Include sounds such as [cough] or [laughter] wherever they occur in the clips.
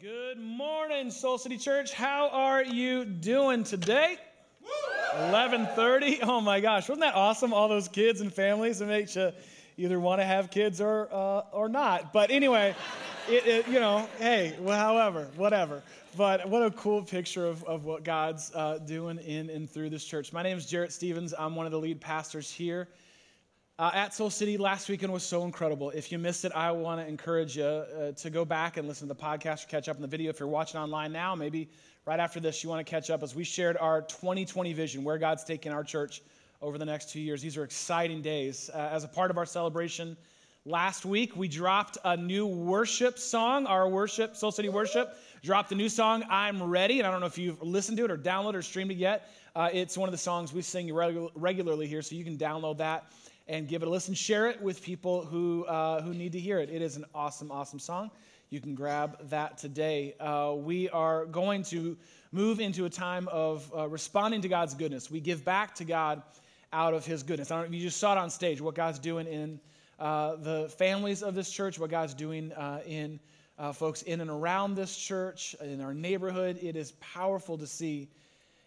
Good morning, Soul City Church. How are you doing today? 11:30. Oh my gosh, wasn't that awesome? All those kids and families that make you either want to have kids or uh, or not. But anyway, [laughs] it, it, you know, hey, well, however, whatever. But what a cool picture of, of what God's uh, doing in and through this church. My name is Jarrett Stevens. I'm one of the lead pastors here uh, at Soul City last weekend was so incredible. If you missed it, I want to encourage you uh, to go back and listen to the podcast or catch up on the video. If you're watching online now, maybe right after this, you want to catch up as we shared our 2020 vision, where God's taking our church over the next two years. These are exciting days. Uh, as a part of our celebration, last week we dropped a new worship song. Our worship, Soul City Worship, dropped a new song, I'm Ready. And I don't know if you've listened to it or downloaded or streamed it yet. Uh, it's one of the songs we sing regu- regularly here, so you can download that and give it a listen. Share it with people who, uh, who need to hear it. It is an awesome, awesome song. You can grab that today. Uh, we are going to move into a time of uh, responding to God's goodness. We give back to God out of His goodness. I don't know if you just saw it on stage, what God's doing in uh, the families of this church, what God's doing uh, in uh, folks in and around this church, in our neighborhood. It is powerful to see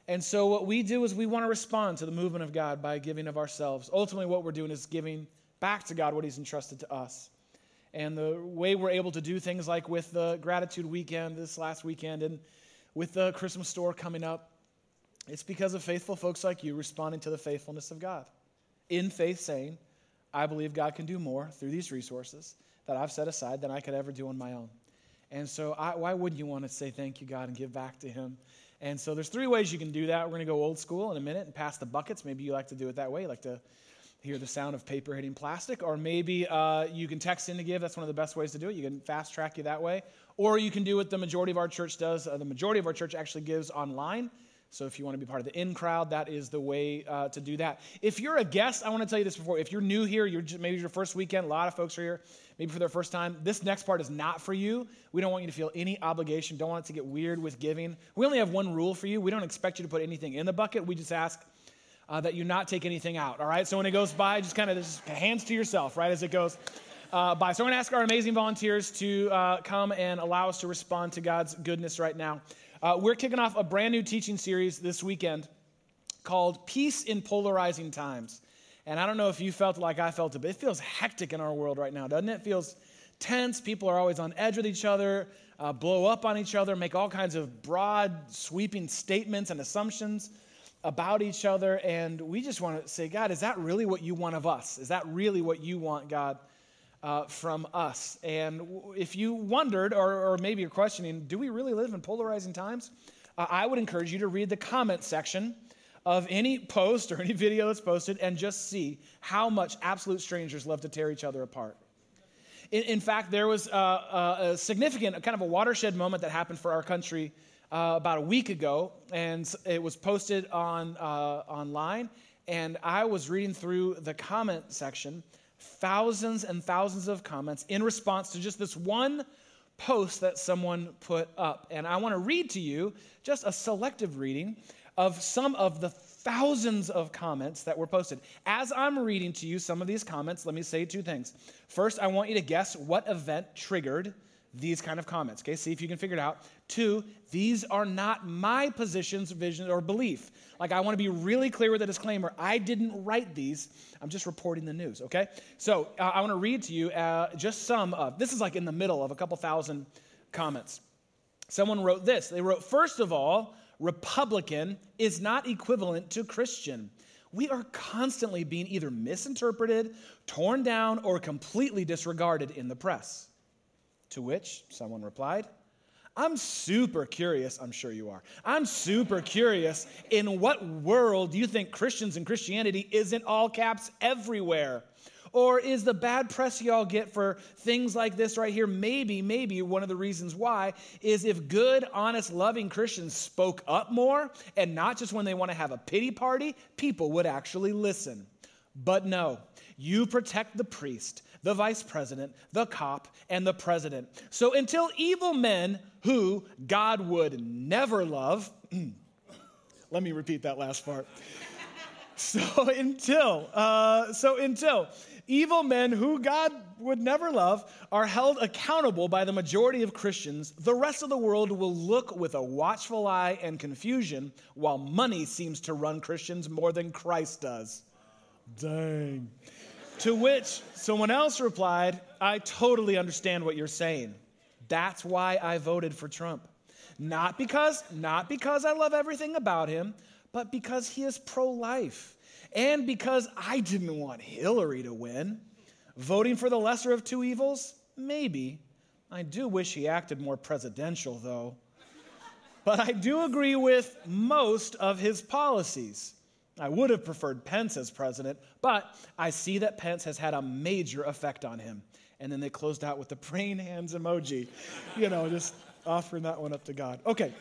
and so, what we do is we want to respond to the movement of God by giving of ourselves. Ultimately, what we're doing is giving back to God what He's entrusted to us. And the way we're able to do things like with the gratitude weekend this last weekend and with the Christmas store coming up, it's because of faithful folks like you responding to the faithfulness of God. In faith, saying, I believe God can do more through these resources that I've set aside than I could ever do on my own. And so, I, why wouldn't you want to say thank you, God, and give back to Him? And so there's three ways you can do that. We're going to go old school in a minute and pass the buckets. Maybe you like to do it that way. You like to hear the sound of paper hitting plastic. Or maybe uh, you can text in to give. That's one of the best ways to do it. You can fast track you that way. Or you can do what the majority of our church does. Uh, the majority of our church actually gives online. So if you want to be part of the in crowd, that is the way uh, to do that. If you're a guest, I want to tell you this before. If you're new here, you're just, maybe your first weekend. A lot of folks are here, maybe for their first time. This next part is not for you. We don't want you to feel any obligation. Don't want it to get weird with giving. We only have one rule for you. We don't expect you to put anything in the bucket. We just ask uh, that you not take anything out. All right. So when it goes by, just kind of hands to yourself, right, as it goes. Uh, by. So I'm going to ask our amazing volunteers to uh, come and allow us to respond to God's goodness right now. Uh, we're kicking off a brand new teaching series this weekend called Peace in Polarizing Times. And I don't know if you felt like I felt it, but it feels hectic in our world right now, doesn't it? It feels tense. People are always on edge with each other, uh, blow up on each other, make all kinds of broad, sweeping statements and assumptions about each other. And we just want to say, God, is that really what you want of us? Is that really what you want, God, uh, from us. And if you wondered, or, or, maybe you're questioning, do we really live in polarizing times? Uh, I would encourage you to read the comment section of any post or [laughs] any video that's posted and just see how much absolute strangers love to tear each other apart. In, in fact, there was a, uh, a, significant, kind of a watershed moment that happened for our country uh, about a week ago, and it was posted on uh, online. And I was reading through the comment section, thousands and thousands of comments in response to just this one post that someone put up. And I want to read to you just a selective reading of some of the thousands of comments that were posted. As I'm reading to you some of these comments, let me say two things. First, I want you to guess what event triggered these kind of comments. Okay, see if you can figure it out. Two, these are not my positions, vision, or belief. Like, I want to be really clear with a disclaimer. I didn't write these. I'm just reporting the news, okay? So, uh, I want to read to you uh, just some of this is like in the middle of a couple thousand comments. Someone wrote this. They wrote, first of all, Republican is not equivalent to Christian. We are constantly being either misinterpreted, torn down, or completely disregarded in the press. To which someone replied, I'm super curious, I'm sure you are. I'm super curious in what world do you think Christians and Christianity isn't all caps everywhere? Or is the bad press y'all get for things like this right here, maybe, maybe one of the reasons why is if good, honest, loving Christians spoke up more and not just when they want to have a pity party, people would actually listen. But no, you protect the priest, the vice president, the cop, and the president. So until evil men who God would never love, [clears throat] let me repeat that last part. [laughs] So until, uh, so until evil men who God would never love are held accountable by the majority of Christians, the rest of the world will look with a watchful eye and confusion while money seems to run Christians more than Christ does. Dang. To which someone else replied, I totally understand what you're saying. That's why I voted for Trump. Not because not because I love everything about him, but because he is pro-life and because I didn't want Hillary to win. Voting for the lesser of two evils? Maybe. I do wish he acted more presidential, though. But I do agree with most of his policies. I would have preferred Pence as president, but I see that Pence has had a major effect on him. And then they closed out with the [laughs] praying hands emoji, you know, just offering that one up to God. Okay.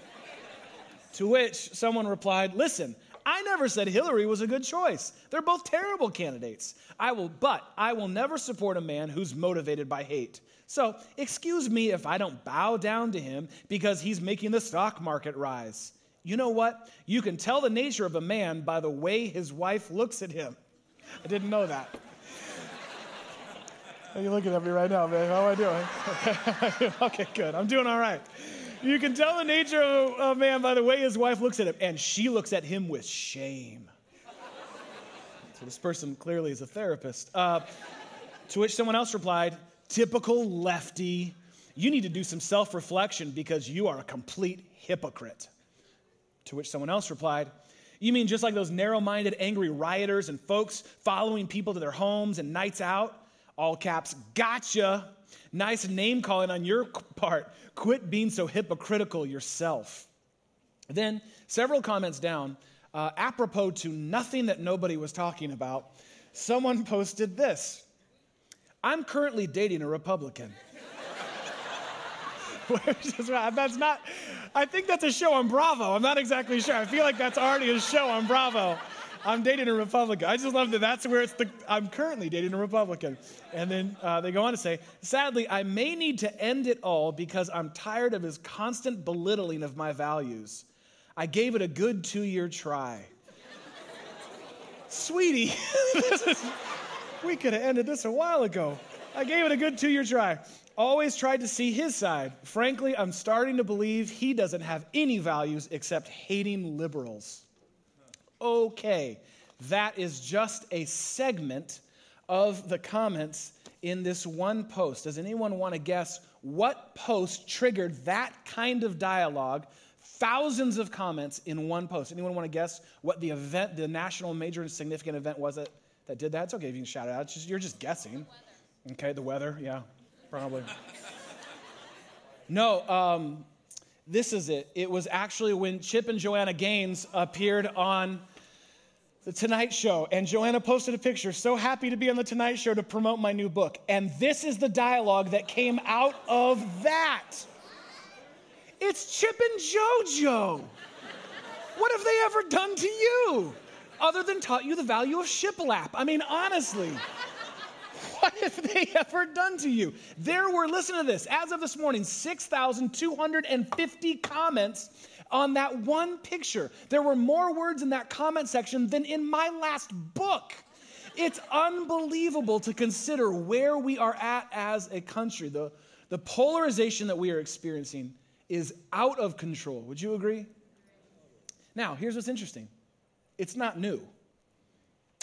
to which someone replied, Listen, I never said Hillary was a good choice. They're both terrible candidates. I will, but I will never support a man who's motivated by hate. So, excuse me if I don't bow down to him because he's making the stock market rise. You know what? You can tell the nature of a man by the way his wife looks at him. I didn't know that. [laughs] Are you looking at me right now, man? How am I doing? [laughs] okay, good. I'm doing all right. You can tell the nature of a man by the way his wife looks at him, and she looks at him with shame. [laughs] So this person clearly is a therapist. Uh, to which someone else replied, typical lefty. You need to do some self reflection because you are a complete hypocrite. To which someone else replied, You mean just like those narrow minded, angry rioters and folks following people to their homes and nights out? All caps, gotcha. Nice name calling on your [laughs] part. Quit being so hypocritical yourself. Then, several comments down, uh, apropos to nothing that nobody was talking about, someone [laughs] posted this I'm currently dating a Republican. That's not, I think that's a show on Bravo. I'm not exactly sure. I feel like that's already a show on Bravo. I'm dating a Republican. I just love that that's where it's the, I'm currently dating a Republican. And then uh, they go on to say, sadly, I may need to end it all because I'm tired of his constant belittling of my values. I gave it a good two year try. Sweetie, [laughs] is, we could have ended this a while ago. I gave it a good two year try. Always tried to see his side. Frankly, I'm starting to believe he doesn't have any values except hating liberals okay. That is just a segment of the comments in this one post. Does anyone want to guess what post triggered that kind of dialogue? Thousands of comments in one post. Anyone want to guess what the event, the national major and significant event was that, that did that? It's okay if you can shout it out. Just, you're just guessing. Okay, the weather, yeah, probably. no, um, this is it. It was actually when Chip and Joanna Gaines appeared on the Tonight Show, and Joanna posted a picture, so happy to be on the Tonight Show to promote my new book. And this is the dialogue that came out of that. It's Chip and JoJo. What have they ever done to you other than taught you the value of shiplap? I mean, honestly. What have they ever done to you? There were, listen to this, as of this morning, 6,250 comments on that one picture. There were more words in that comment section than in my last book. It's unbelievable to consider where we are at as a country. The, the polarization that we are experiencing is out of control. Would you agree? Now, here's what's interesting it's not new.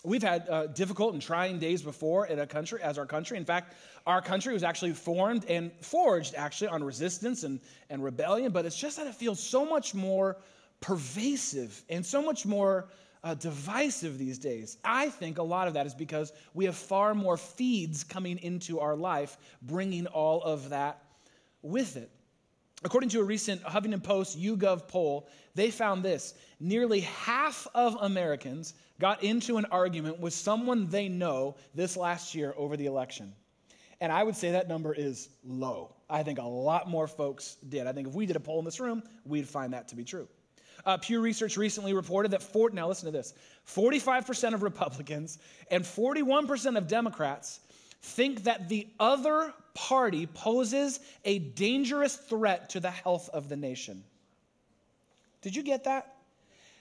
We've had uh, difficult and trying days before in a country, as our country. In fact, our country was actually formed and forged actually on resistance and, and rebellion, but it's just that it feels so much more pervasive and so much more uh, divisive these days. I think a lot of that is because we have far more feeds coming into our life, bringing all of that with it. According to a recent Huffington Post YouGov poll, they found this nearly half of Americans got into an argument with someone they know this last year over the election. And I would say that number is low. I think a lot more folks did. I think if we did a poll in this room, we'd find that to be true. Uh, Pew Research recently reported that, for, now listen to this 45% of Republicans and 41% of Democrats think that the other party poses a dangerous threat to the health of the nation. Did you get that?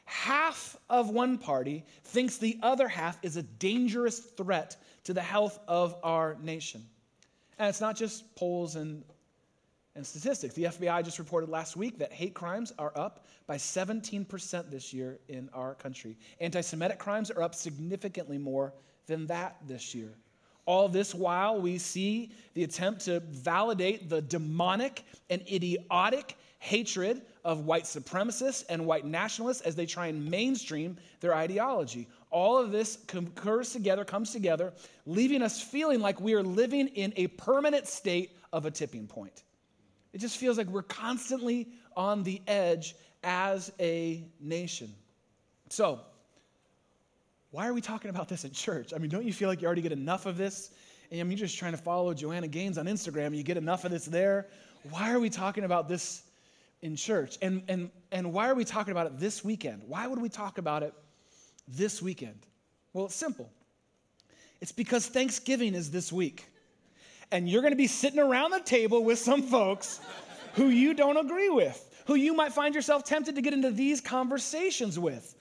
half of one party thinks the other half is a dangerous threat to the health of our nation. And it's not just polls and, and statistics. The FBI just reported last week that hate crimes are up by 17% this year in our country. Anti Semitic crimes are up significantly more than that this year. All this while, we see the attempt to validate the demonic and idiotic hatred of white supremacists and white nationalists as they try and mainstream their ideology. All of this concurs together, comes together, leaving us feeling like we are living in a permanent state of a tipping point. It just feels like we're constantly on the edge as a nation. So, why are we talking about this in church? I mean, don't you feel like you already get enough of this? And I mean, you're just trying to follow Joanna Gaines on Instagram, you get enough of this there. Why are we talking about this in church? And, and, and why are we talking about it this weekend? Why would we talk about it this weekend? Well, it's simple. It's because Thanksgiving is this week. And you're going to be sitting around the table with some folks who you don't agree with, who you might find yourself tempted to get into these conversations with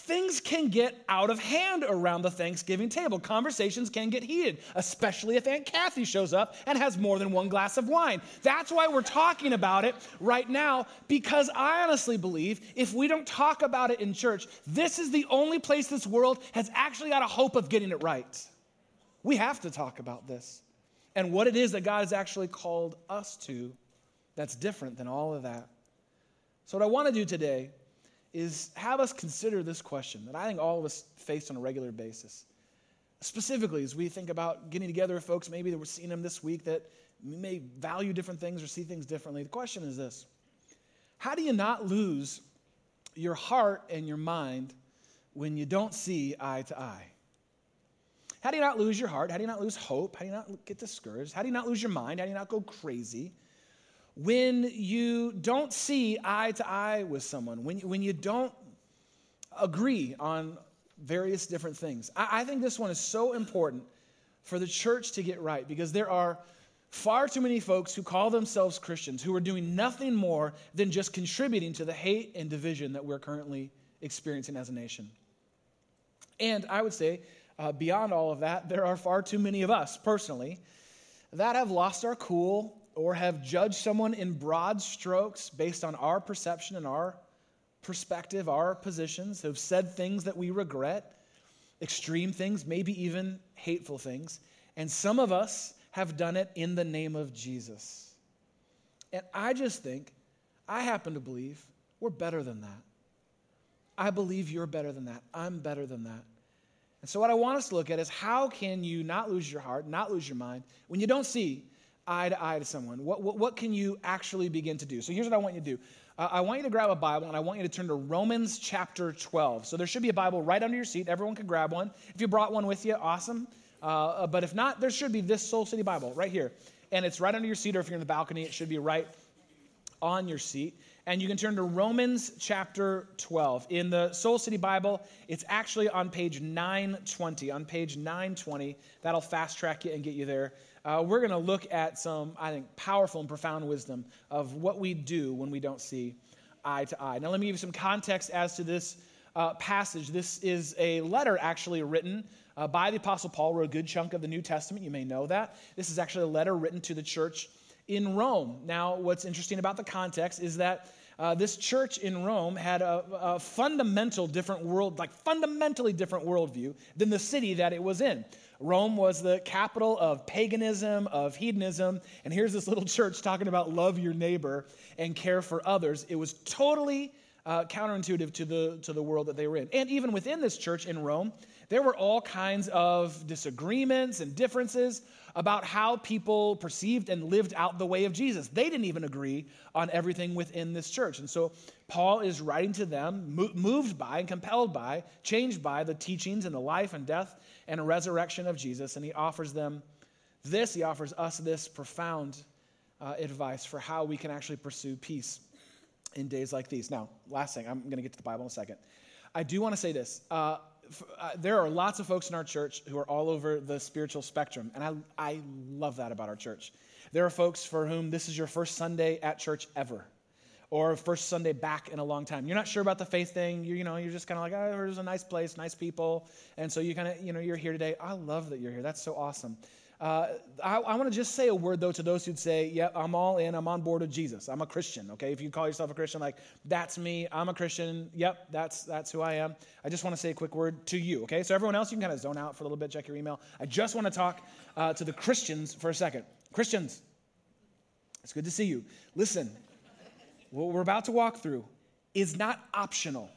things can get out of hand around the Thanksgiving table. Conversations can get heated, especially if Aunt Kathy shows up and has more than one glass of wine. That's why we're talking about it right now, because I honestly believe if we don't talk about it in church, this is the only place this world has actually got a hope of getting it right. We have to talk about this and what it is that God has actually called us to that's different than all of that. So, what I want to do today is have us consider this question that I think all of us face on a regular basis. Specifically, as we think about getting together with folks, maybe that we're seeing them this week that may value different things or see things differently. The question is this How do you not lose your heart and your mind when you don't see eye to eye? How do you not lose your heart? How do you not lose hope? How do you not get discouraged? How do you not lose your mind? How do you not go crazy? When you don't see eye to eye with someone, when when you don't agree on various different things. I, I think this one is so important for the church to get right because there are far too many folks who call themselves Christians who are doing nothing more than just contributing to the hate and division that we're currently experiencing as a nation. And I would say, uh, beyond all of that, there are far too many of us personally that have lost our cool or have judged someone in broad strokes based on our perception and our perspective, our positions, have said things that we regret, extreme things, maybe even hateful things. And some of us have done it in the name of Jesus. And I just think, I happen to believe we're better than that. I believe you're better than that. I'm better than that. And so, what I want us to look at is how can you not lose your heart, not lose your mind, when you don't see eye to eye to someone? What, what, what can you actually begin to do? So here's what I want you to do. Uh, I want you to grab a Bible and I want you to turn to Romans chapter 12. So there should be a Bible right under your seat. Everyone can grab one. If you brought one with you, awesome. Uh, but if not, there should be this Soul City Bible right here. And it's right under your seat, or if you're in the balcony, it should be right on your seat. And you can turn to Romans chapter 12. In the Soul City Bible, it's actually on page 920. On page 920, that'll fast track you and get you there uh, we're going to look at some, I think, powerful and profound wisdom of what we do when we don't see eye to eye. Now, let me give you some context as to this uh, passage. This is a letter actually written uh, by the Apostle Paul, wrote a good chunk of the New Testament. You may know that. This is actually a letter written to the church in Rome. Now, what's interesting about the context is that uh, this church in Rome had a, a, fundamental different world, like fundamentally different worldview than the city that it was in. Rome was the capital of paganism, of hedonism, and here's this little [laughs] church talking about love your neighbor and care for others. It was totally uh, counterintuitive to the, to the world that they were in. And even within this church in Rome, there were all kinds of disagreements and differences about how people perceived and lived out the way of Jesus. They didn't even agree on everything within this church. And so Paul is writing to them, moved by and compelled by, changed by the teachings and the life and death and resurrection of Jesus. And he offers them this, he offers us this profound uh, advice for how we can actually pursue peace in days like these. Now, last thing, I'm going to get to the Bible in a second. I do want to say this. Uh, uh, there are lots of folks in our church who are all over the spiritual spectrum, and I, I love that about our church. There are folks for whom this is your first Sunday at church ever, or first Sunday back in a long time. You're not sure about the faith thing. You, you know, you're just kind of like, oh, there's a nice place, nice people. And so you kind of, you know, you're here today. I love that you're here. That's so awesome. Uh, I, I want to just say a word, though, to those who'd say, Yep, yeah, I'm all in. I'm on board with Jesus. I'm a Christian, okay? If you call yourself a Christian, like, that's me. I'm a Christian. Yep, that's, that's who I am. I just want to say a quick word to you, okay? So, everyone else, you can kind of zone out for a little bit, check your email. I just want to talk uh, to the Christians for a second. Christians, it's good to see you. Listen, what we're about to walk through is not optional.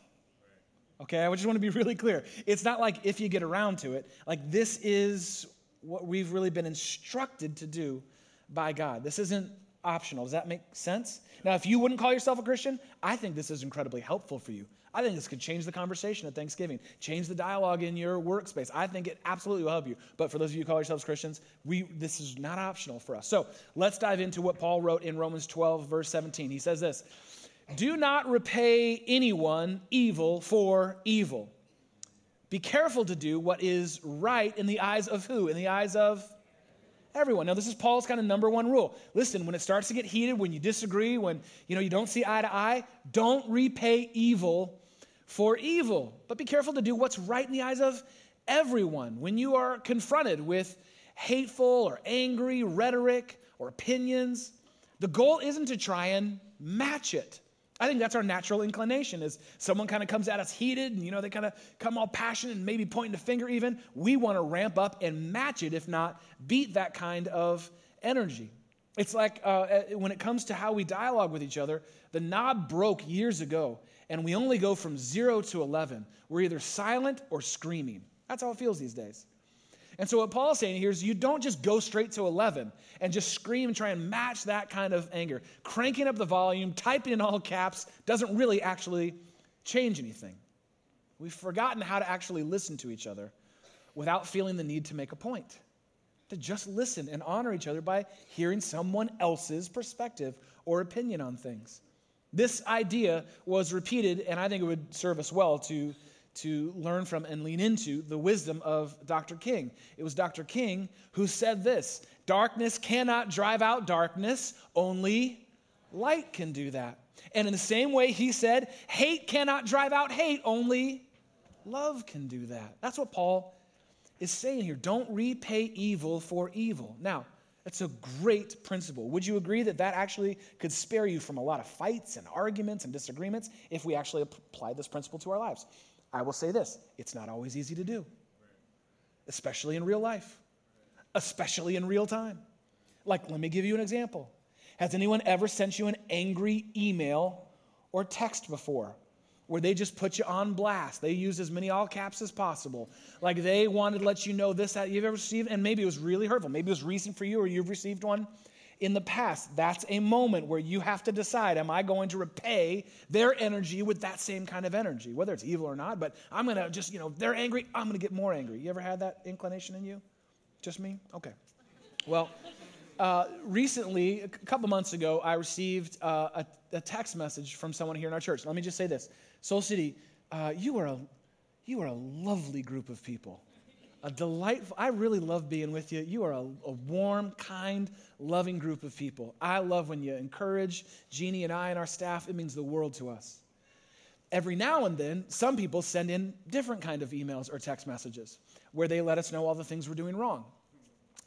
Okay, I just want to be really clear. It's not like if you get around to it. Like, this is what we've really been instructed to do by God. This isn't optional. Does that make sense? Now, if you wouldn't call yourself a Christian, I think this is incredibly helpful for you. I think this could change the conversation at Thanksgiving, change the dialogue in your workspace. I think it absolutely will help you. But for those of you who call yourselves Christians, we, this is not optional for us. So let's dive into what Paul wrote in Romans 12, verse 17. He says this Do not repay anyone evil for evil. Be careful to do what is right in the eyes of who? In the eyes of everyone. Now, this is Paul's kind of number one rule. Listen, when it starts to get heated, when you disagree, when you know you don't see eye to eye, don't repay evil for evil. But be careful to do what's right in the eyes of everyone. When you are confronted with hateful or angry rhetoric or opinions, the goal isn't to try and match it. I think that's our natural inclination is someone kind of comes at us heated and you know they kind of come all passionate and maybe pointing a finger even. We want to ramp up and match it, if not beat that kind of energy. It's like uh, when it comes to how we dialogue with each other, the knob broke years ago and we only go from zero to 11. We're either silent or screaming. That's how it feels these days. And so, what Paul's saying here is you don't just go straight to 11 and just scream and try and match that kind of anger. Cranking up the volume, typing in all caps, doesn't really actually change anything. We've forgotten how to actually listen to each other without feeling the need to make a point. To just listen and honor each other by hearing someone else's perspective or opinion on things. This idea was repeated, and I think it would serve us well to to learn from and lean into the wisdom of Dr. King. It was Dr. King who said this Darkness cannot drive out darkness, only light can do that. And in the same way, he said, Hate cannot drive out hate, only love can do that. That's what Paul is saying here. Don't repay evil for evil. Now, that's a great principle. Would you agree that that actually could spare you from a lot of fights and arguments and disagreements if we actually applied this principle to our lives? I will say this it's not always easy to do, especially in real life, especially in real time. Like, let me give you an example. Has anyone ever sent you an angry email or text before? Where they just put you on blast. They use as many all caps as possible. Like they wanted to let you know this, that you've ever received, and maybe it was really hurtful. Maybe it was recent for you or you've received one in the past. That's a moment where you have to decide am I going to repay their energy with that same kind of energy, whether it's evil or not, but I'm going to just, you know, they're angry, I'm going to get more angry. You ever had that inclination in you? Just me? Okay. Well, uh, recently, a couple months ago, I received uh, a, a, text message from someone here in our church. Let me just say this Soul City, uh, you, are a, you are a lovely group of people a delightful, I really love being with you. You are a, a, warm, kind, loving group of people. I love when you encourage Jeannie and I and our staff. It means the world to us. Every now and then, some people send in different kind of emails or text messages where they let us know all the things we're doing wrong.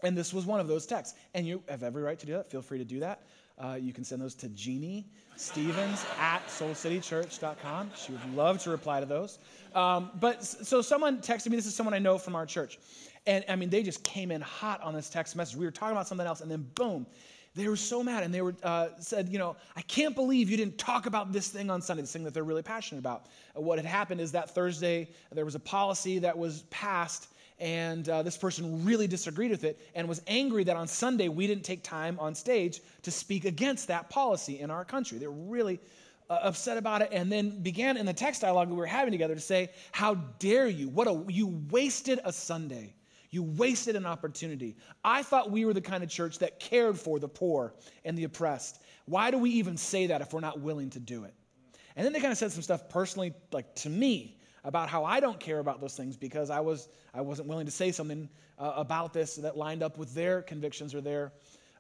And this was one of those texts. And you have every right to do that. Feel free to do that. Uh, you can send those to Jeannie Stevens at soulcitychurch.com. She would love to reply to those. Um, but so someone texted me, this is someone I know from our church. And I mean, they just came in hot on this text message. We were talking about something else, and then boom, they were so mad. And they were uh, said, you know, I can't believe you didn't talk about this thing on Sunday, this thing that they're really passionate about. Uh, what had happened is that Thursday, there was a policy that was passed and uh, this person really disagreed with it and was angry that on Sunday we didn't take time on stage to speak against that policy in our country. They were really uh, upset about it and then began in the text dialogue we were having together to say, How dare you? What a, you wasted a Sunday. You wasted an opportunity. I thought we were the kind of church that cared for the poor and the oppressed. Why do we even say that if we're not willing to do it? And then they kind of said some stuff personally, like to me, about how I don't care about those things because I, was, I wasn't willing to say something uh, about this that lined up with their convictions or their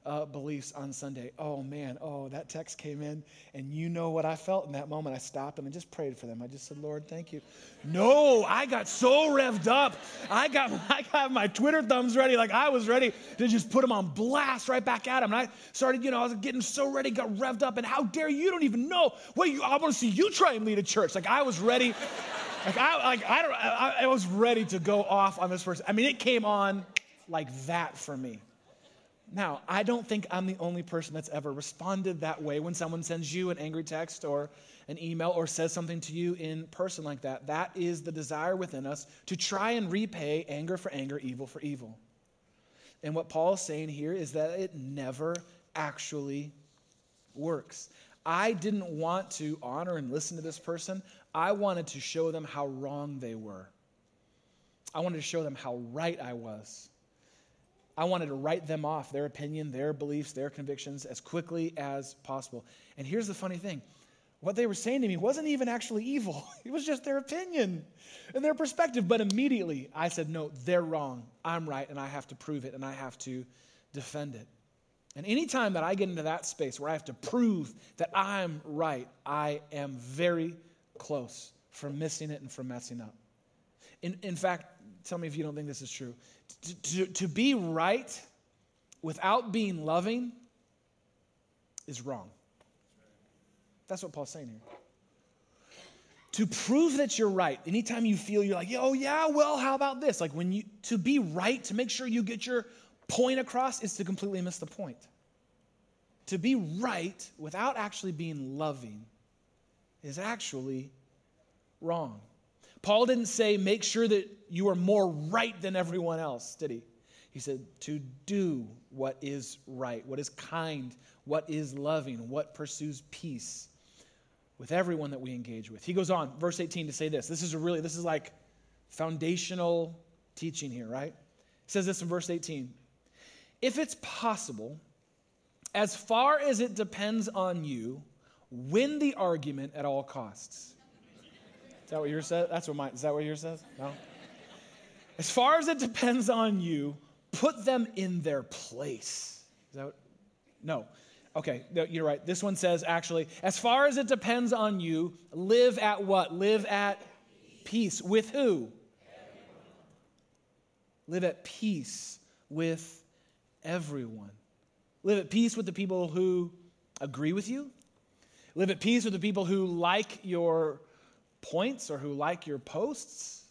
uh, beliefs on Sunday. Oh man, oh, that text came in, and you know what I felt in that moment. I stopped and I just prayed for them. I just said, Lord, thank you. No, I got so revved up. I got, [laughs] I got my Twitter thumbs ready, like I was ready to just put them on blast right back at them. And I started, you know, I was getting so ready, got revved up, and how dare you, you don't even know. Wait, you, I want to see you try and lead a church. Like I was ready. Like I, like I don't, I, I was ready to go off on this person. I mean, it came on like that for me. Now, I don't think I'm the only person that's ever responded that way when someone sends you an angry text or an email or says something to you in person like that. That is the desire within us to try and repay anger for anger, evil for evil. And what Paul is saying here is that it never actually works. I didn't want to honor and listen to this person. I wanted to show them how wrong they were. I wanted to show them how right I was. I wanted to write them off, their opinion, their beliefs, their convictions, as quickly as possible. And here's the funny thing what they were saying to me wasn't even actually evil, [laughs] it was just their opinion and their perspective. But immediately I said, No, they're wrong. I'm right, and I have to prove it, and I have to defend it. And anytime that I get into that space where I have to prove that I'm right, I am very close from missing it and from messing up. In, in fact, tell me if you don't think this is true. To, to, to be right without being loving is wrong. That's what Paul's saying here. To prove that you're right, anytime you feel you're like, oh, yeah, well, how about this? Like when you, to be right, to make sure you get your point across is to completely miss the point. To be right without actually being loving is actually wrong. Paul didn't say, make sure that you are more right than everyone else, did he? He said, to do what is right, what is kind, what is loving, what pursues peace with everyone that we engage with. He goes on, verse 18, to say this. This is a really, this is like foundational teaching here, right? He says this in verse 18. If it's possible, as far as it depends on you, win the argument at all costs. Is that what yours says? That's what mine. Is that what yours says? No. As far as it depends on you, put them in their place. Is that what? No. Okay, no, you're right. This one says actually, as far as it depends on you, live at what? Live at peace. With who? Live at peace with everyone. Live at peace with the people who agree with you. Live at peace with the people who like your points or who like your posts.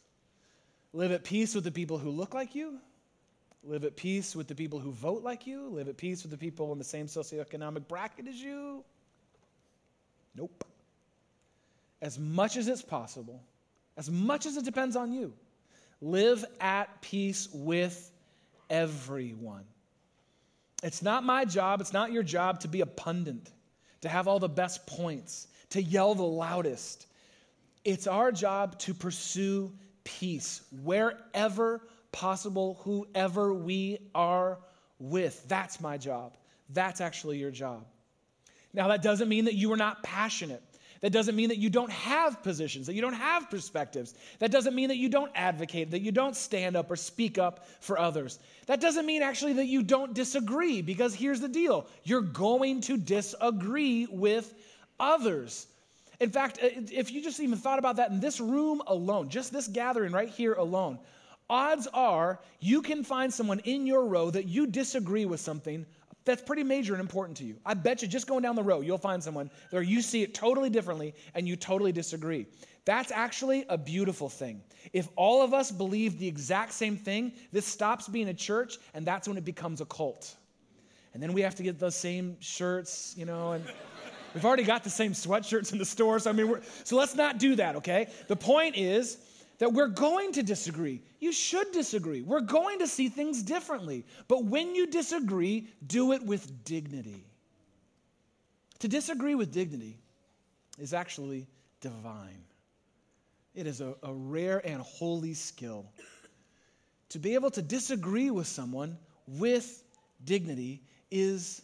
Live at peace with the people who look like you. Live at peace with the people who vote like you. Live at peace with the people in the same socioeconomic bracket as you. Nope. As much as it's possible, as much as it depends on you, live at peace with everyone. It's not my job, it's not your job to be a pundit, to have all the best points, to yell the loudest, it's our job to pursue peace wherever possible, whoever we are with. That's my job. That's actually your job. Now, that doesn't mean that you are not passionate. That doesn't mean that you don't have positions, that you don't have perspectives. That doesn't mean that you don't advocate, that you don't stand up or speak up for others. That doesn't mean actually that you don't disagree, because here's the deal you're going to disagree with others. In fact, uh, if you just even thought about that in this room alone, just this gathering right here alone, odds are you can find someone in your row that you disagree with something that's pretty major and important to you. I bet you just going down the row, you'll find someone where you see it totally differently and you totally disagree. That's actually a beautiful thing. If all of us believe the exact same thing, this stops being a church and that's when it becomes a cult. And then we have to get those same shirts, you know, and. We've already got the same sweatshirts in the store. So, I mean, so let's not do that, okay? The point is that we're going to disagree. You should disagree. We're going to see things differently. But when you disagree, do it with dignity. To disagree with dignity is actually divine, it is a, a rare and holy skill. To be able to disagree with someone with dignity is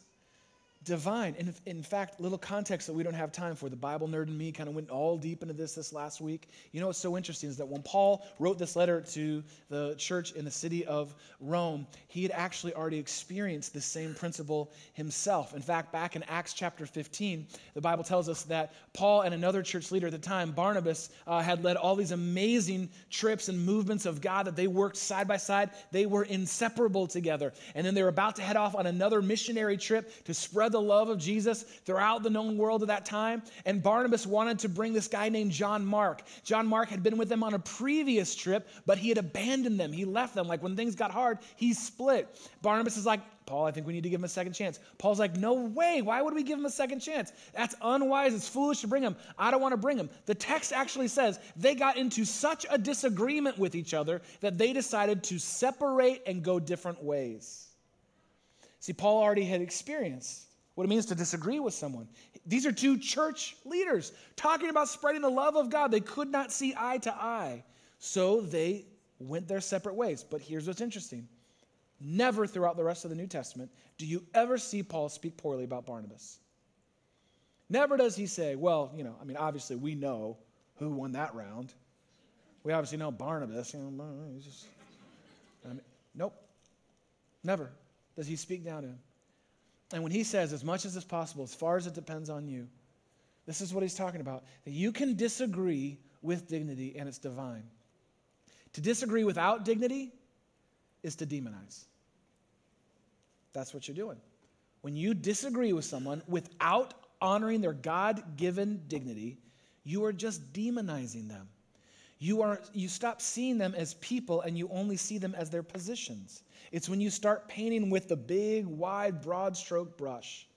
divine. And in fact, little context that we don't have time for. The Bible nerd and me kind of went all deep into this this last week. You know what's so interesting is that when Paul wrote this letter to the church in the city of Rome, he had actually already experienced the same principle himself. In fact, back in Acts chapter 15, the Bible tells us that Paul and another church leader at the time, Barnabas, uh, had led all these amazing trips and movements of God that they worked side by side. They were inseparable together. And then they were about to head off on another missionary trip to spread spread the love of Jesus throughout the known world at that time. And Barnabas wanted to bring this guy named John Mark. John Mark had been with them on a previous trip, but he had abandoned them. He left them. Like when things got hard, he split. Barnabas is like, Paul, I think we need to give him a second chance. Paul's like, no way. Why would we give him a second chance? That's unwise. It's foolish to bring him. I don't want to bring him. The text actually says they got into such a disagreement with each other that they decided to separate and go different ways. See, Paul already had experienced what it means to disagree with someone. These are two church leaders talking about spreading the love of God. They could not see eye to eye. So they went their separate ways. But here's what's interesting never throughout the rest of the New Testament do you ever see Paul speak poorly about Barnabas. Never does he say, well, you know, I mean, obviously we know who won that round. We obviously know Barnabas. You know, just, I mean, nope. Never does he speak down to him. And when he says, as much as is possible, as far as it depends on you, this is what he's talking about that you can disagree with dignity and it's divine. To disagree without dignity is to demonize. That's what you're doing. When you disagree with someone without honoring their God given dignity, you are just demonizing them. You, are, you stop seeing them as people and you only see them as their positions. It's when you start painting with the big, wide, broad stroke brush.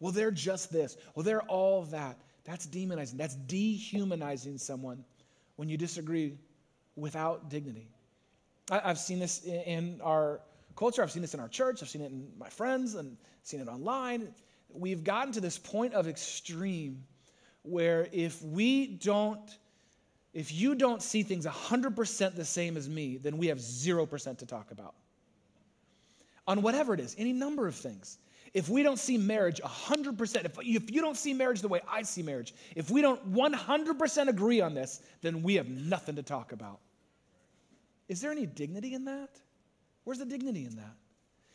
Well, they're just this. Well, they're all that. That's demonizing. That's dehumanizing someone when you disagree without dignity. I, have seen this in our culture. I've seen this in our church. I've seen it in my friends and seen it online. We've gotten to this point of extreme where if we don't, if you don't see things 100% the same as me, then we have 0% to talk about on whatever it is, any number of things. If we don't see marriage 100%, if, if you don't see marriage the way I see marriage, if we don't 100% agree on this, then we have nothing to talk about. Is there any dignity in that? Where's the dignity in that?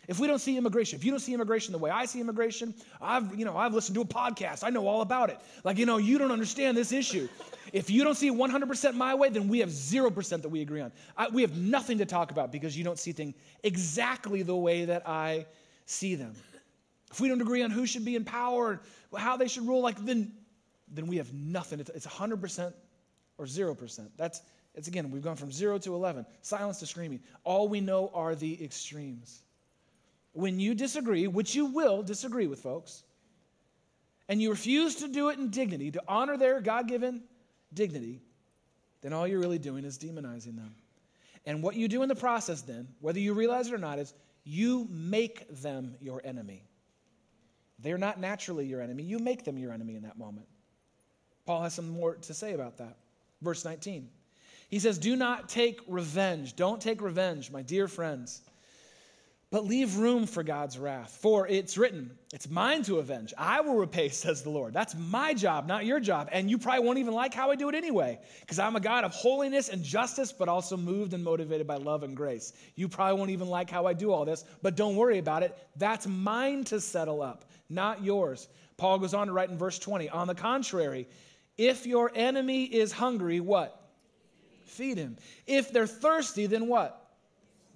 If we don't see immigration, if you don't see immigration the way I see immigration, I've, you know, I've listened to a podcast. I know all about it. Like, you know, you don't understand this issue. If you don't see 100% my way, then we have 0% that we agree on. I, we have nothing to talk about because you don't see things exactly the way that I see them. If we don't agree on who should be in power, how they should rule, like then, then we have nothing. It's 100% or 0%. That's, it's again, we've gone from 0 to 11, silence to screaming. All we know are the extremes. When you disagree, which you will disagree with folks, and you refuse to do it in dignity, to honor their God given dignity, then all you're really doing is demonizing them. And what you do in the process, then, whether you realize it or not, is you make them your enemy. They're not naturally your enemy, you make them your enemy in that moment. Paul has some more to say about that. Verse 19. He says, Do not take revenge. Don't take revenge, my dear friends but leave room for God's wrath. For it's written, It's mine to avenge. I will repay, says the Lord. That's my job, not your job. And you probably won't even like how I do it anyway, because I'm a God of holiness and justice, but also moved and motivated by love and grace. You probably won't even like how I do all this, but don't worry about it. That's mine to settle up, not yours. Paul goes on to write in verse 20 On the contrary, if your enemy is hungry, what? Feed him. If they're thirsty, then what?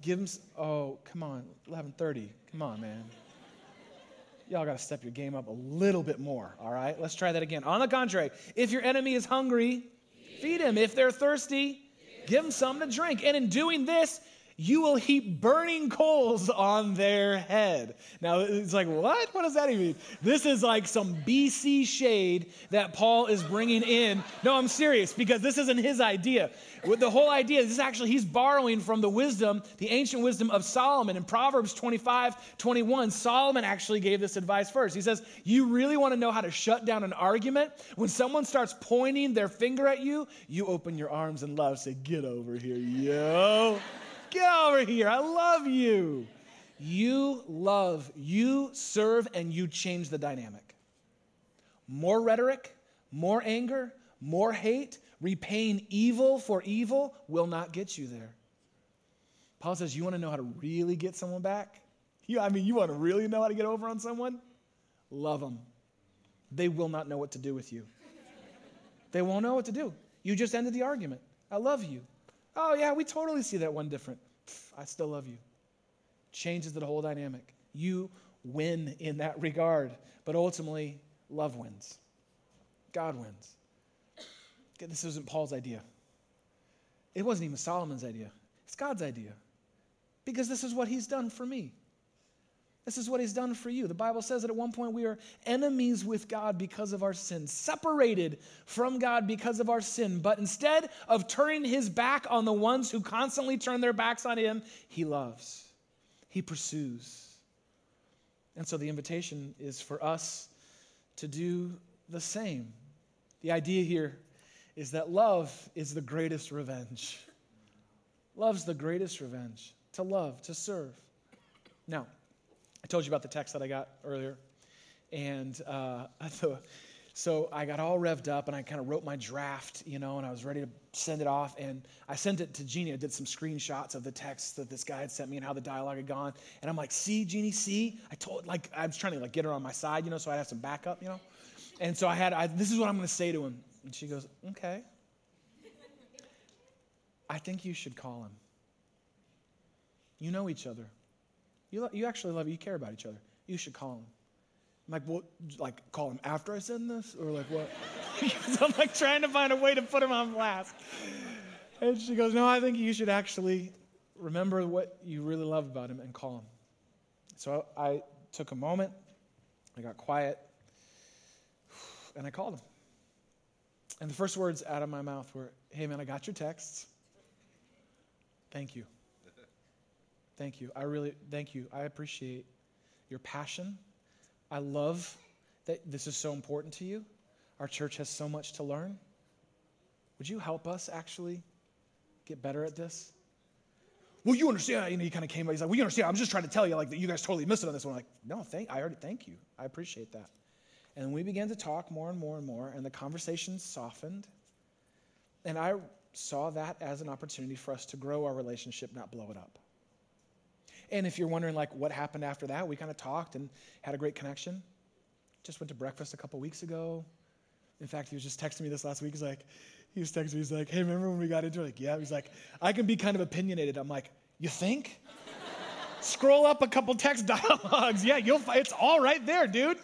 Give them, oh, come on, 1130. Come on, man. Y'all got to step your game up a little bit more, all right? Let's try that again. On the contrary, if your enemy is hungry, feed him. If they're thirsty, give them something to drink. And in doing this, you will heap burning coals on their head. Now, it's like, what? What does that even mean? This is like some BC shade that Paul is bringing in. No, I'm serious because this isn't his idea. The whole idea, is actually, he's borrowing from the wisdom, the ancient wisdom of Solomon. In Proverbs 25, 21, Solomon actually gave this advice first. He says, You really want to know how to shut down an argument? When someone starts pointing their finger at you, you open your arms in love, say, Get over here, yo. Get over here. I love you. You love, you serve, and you change the dynamic. More rhetoric, more anger, more hate, repaying evil for evil will not get you there. Paul says, You want to know how to really get someone back? You, I mean, you want to really know how to get over on someone? Love them. They will not know what to do with you. They won't know what to do. You just ended the argument. I love you. Oh, yeah, we totally see that one different. I still love you. Changes the whole dynamic. You win in that regard, but ultimately, love wins. God wins. This isn't Paul's idea. It wasn't even Solomon's idea. It's God's idea. Because this is what he's done for me. This is what he's done for you. The Bible says that at one point we are enemies with God because of our sin, separated from God because of our sin. But instead of turning his back on the ones who constantly turn their backs on him, he loves, he pursues. And so the invitation is for us to do the same. The idea here is that love is the greatest revenge. Love's the greatest revenge to love, to serve. Now, told you about the text that I got earlier. And uh, [laughs] so I got all revved up and I kind of wrote my draft, you know, and I was ready to send it off. And I sent it to Jeannie. I did some screenshots of the text that this guy had sent me and how the dialogue had gone. And I'm like, see, Jeannie, see? I told, like, I was trying to like get her on my side, you know, so I'd have some backup, you know. And so I had, I, this is what I'm going to say to him. And she goes, okay. I think you should call him. You know each other. You, you actually love, you care about each other. You should call him. I'm like, what? Like, call him after I send this? Or like, what? [laughs] Because I'm like trying to find a way to put him on blast. And she goes, no, I think you should actually remember what you really love about him and call him. So I took a moment, I got quiet, and I called him. And the first words out of my mouth were, Hey, man, I got your texts. Thank you. Thank you. I really, thank you. I appreciate your passion. I love that this is so important to you. Our church has so much to learn. Would you help us actually get better at this? Well, you understand. You know, he kind of came. He's like, "Well, you understand. I'm just trying to tell you, like, that you guys totally missed it on this one." I'm like, no, thank. I already thank you. I appreciate that. And we began to talk more and more and more, and the conversation softened. And I saw that as an opportunity for us to grow our relationship, not blow it up. And if you're wondering, like, what happened after that, we kind of talked and had a great connection. Just went to breakfast a couple weeks ago. In fact, he was just texting me this last week. He's like, he was texting me, he's like, hey, remember when we got into it? Like, yeah. He's like, I can be kind of opinionated. I'm like, you think? [laughs] Scroll up a couple text [laughs] dialogues. Yeah, you'll, it's all right there, dude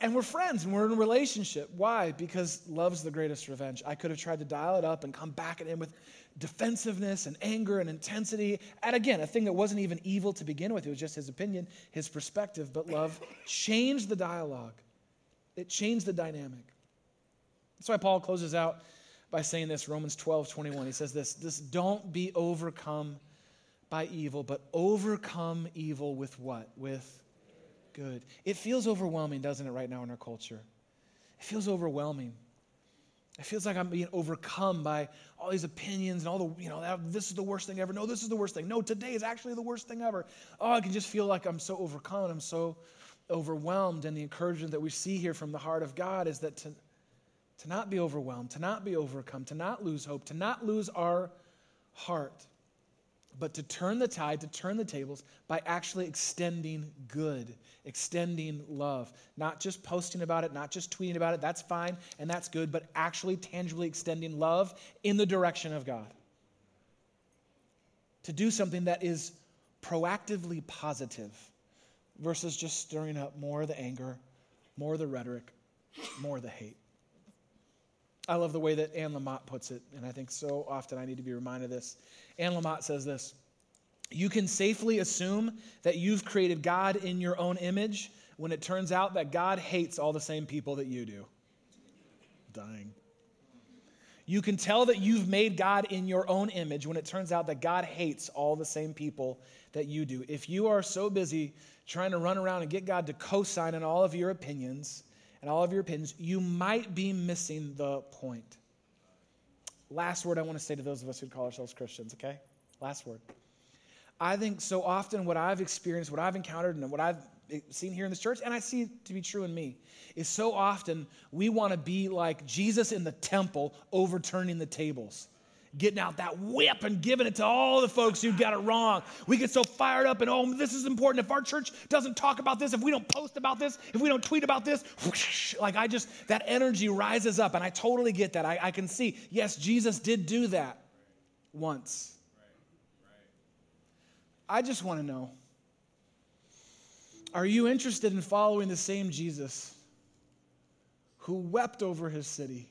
and we're friends and we're in a relationship. Why? Because love's the greatest revenge. I could have tried to dial it up and come back at him with defensiveness and anger and intensity. And again, a thing that wasn't even evil to begin with, it was just his opinion, his perspective. But love changed the dialogue, it changed the dynamic. That's why Paul closes out by saying this Romans 12 21. He says this, this don't be overcome by evil, but overcome evil with what? With good. It feels overwhelming, doesn't it, right now in our culture? It feels overwhelming. It feels like I'm being overcome by all these opinions and all the, you know, this is the worst thing ever. No, this is the worst thing. No, today is actually the worst thing ever. Oh, I can just feel like I'm so overcome. I'm so overwhelmed. And the encouragement that we see here from the heart of God is that to, to not be overwhelmed, to not be overcome, to not lose hope, to not lose our heart but to turn the tide, to turn the tables by actually extending good, extending love. Not just posting about it, not just tweeting about it, that's fine and that's good, but actually tangibly extending love in the direction of God. To do something that is proactively positive versus just stirring up more of the anger, more of the rhetoric, more of the hate. I love the way that Anne Lamott puts it, and I think so often I need to be reminded of this. Anne Lamott says this You can safely assume that you've created God in your own image when it turns out that God hates all the same people that you do. Dying. You can tell that you've made God in your own image when it turns out that God hates all the same people that you do. If you are so busy trying to run around and get God to co sign on all of your opinions, and all of your opinions, you might be missing the point. Last word I want to say to those of us who call ourselves Christians, okay? Last word. I think so often what I've experienced, what I've encountered, and what I've seen here in this church, and I see it to be true in me, is so often we want to be like Jesus in the temple overturning the tables getting out that whip and giving it to all the folks who got it wrong. We get so fired up and, oh, this is important. If our church doesn't talk about this, if we don't post about this, if we don't tweet about this, whoosh, like I just, that energy rises up. And I totally get that. I, I can see, yes, Jesus did do that once. I just want to know are you interested in following the same Jesus who wept over his city?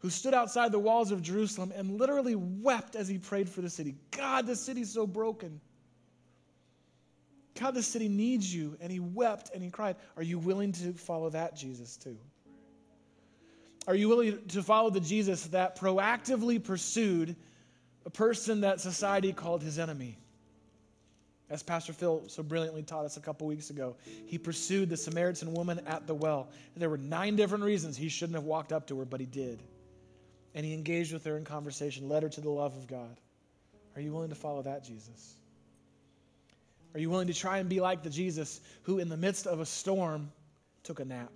Who stood outside the walls of Jerusalem and literally wept as he prayed for the city. God, the city's so broken. God, the city needs you. And he wept and he cried. Are you willing to follow that Jesus too? Are you willing to follow the Jesus that proactively pursued a person that society called his enemy? As Pastor Phil so brilliantly taught us a couple weeks ago, he pursued the Samaritan woman at the well. There were nine different reasons he shouldn't have walked up to her, but he did. And he engaged with her in conversation, led her to the love of God. Are you willing to follow that Jesus? Are you willing to try and be like the Jesus who, in the midst of a storm, took a nap?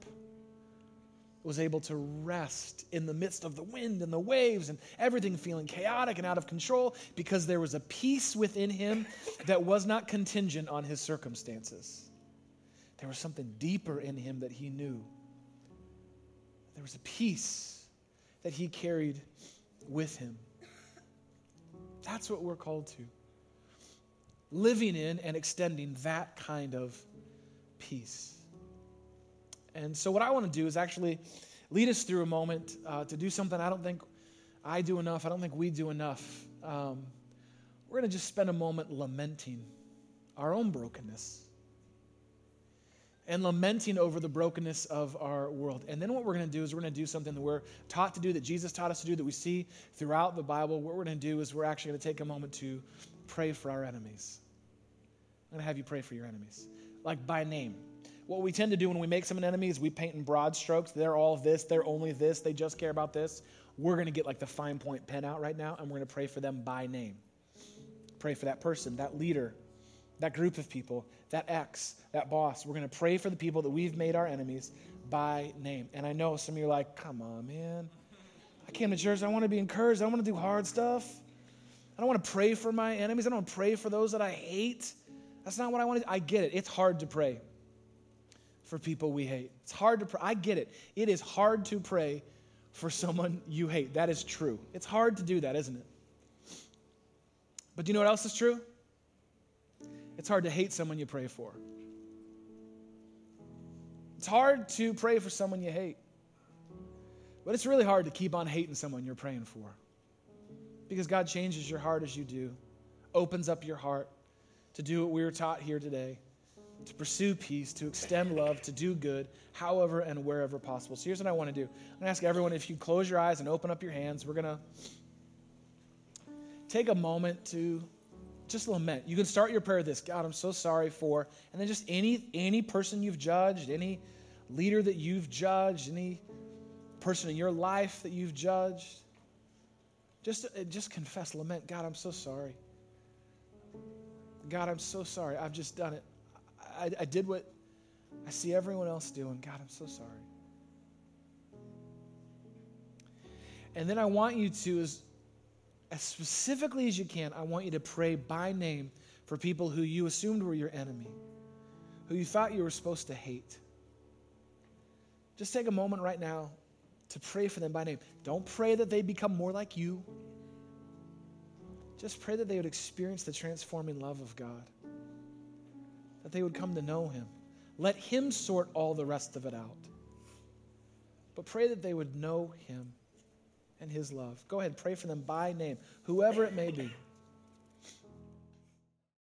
was able to rest in the midst of the wind and the waves and everything feeling chaotic and out of control because there was a peace within him that was not contingent on his circumstances. There was something deeper in him that he knew. There was a peace that he carried with him. That's what we're called to. Living in and extending that kind of peace. And so, what I want to do is actually lead us through a moment uh, to do something I don't think I do enough. I don't think we do enough. Um, we're going to just spend a moment lamenting our own brokenness and lamenting over the brokenness of our world. And then what we're going to do is we're going to do something that we're taught to do, that Jesus taught us to do, that we see throughout the Bible. What we're going to do is we're actually going to take a moment to pray for our enemies. I'm going to have you pray for your enemies, like by name what we tend to do when we make someone enemy is we paint in broad strokes. They're all this, they're only this, they just care about this. We're going to get like the fine point pen out right now and we're going to pray for them by name. Pray for that person, that leader, that group of people, that ex, that boss. We're going to pray for the people that we've made our enemies by name. And I know some of you are like, come on, man. I came to church. I want to be encouraged. I want to do hard stuff. I don't want to pray for my enemies. I don't want to pray for those that I hate. That's not what I want to do. I get it. It's hard to pray for people we hate. It's hard to pray. I get it. It is hard to pray for someone you hate. That is true. It's hard to do that, isn't it? But do you know what else is true? It's hard to hate someone you pray for. It's hard to pray for someone you hate. But it's really hard to keep on hating someone you're praying for. Because God changes your heart as you do, opens up your heart to do what we were taught here today to pursue peace, to extend love, to do good, however and wherever possible. So here's what I want to do. I'm going to ask everyone if you close your eyes and open up your hands, we're going to take a moment to just lament. You can start your prayer this God, I'm so sorry for, and then just any any person you've judged, any leader that you've judged, any person in your life that you've judged. Just, uh, just confess, lament, God, I'm so sorry. God, I'm so sorry. I've just done it. I, I did what I see everyone else doing. God, I'm so sorry. And then I want you to, as, as specifically as you can, I want you to pray by name for people who you assumed were your enemy, who you thought you were supposed to hate. Just take a moment right now to pray for them by name. Don't pray that they become more like you. Just pray that they would experience the transforming love of God that they would come to know him. Let him sort all the rest of it out. But pray that they would know him and his love. Go ahead, pray for them by name, whoever it may be.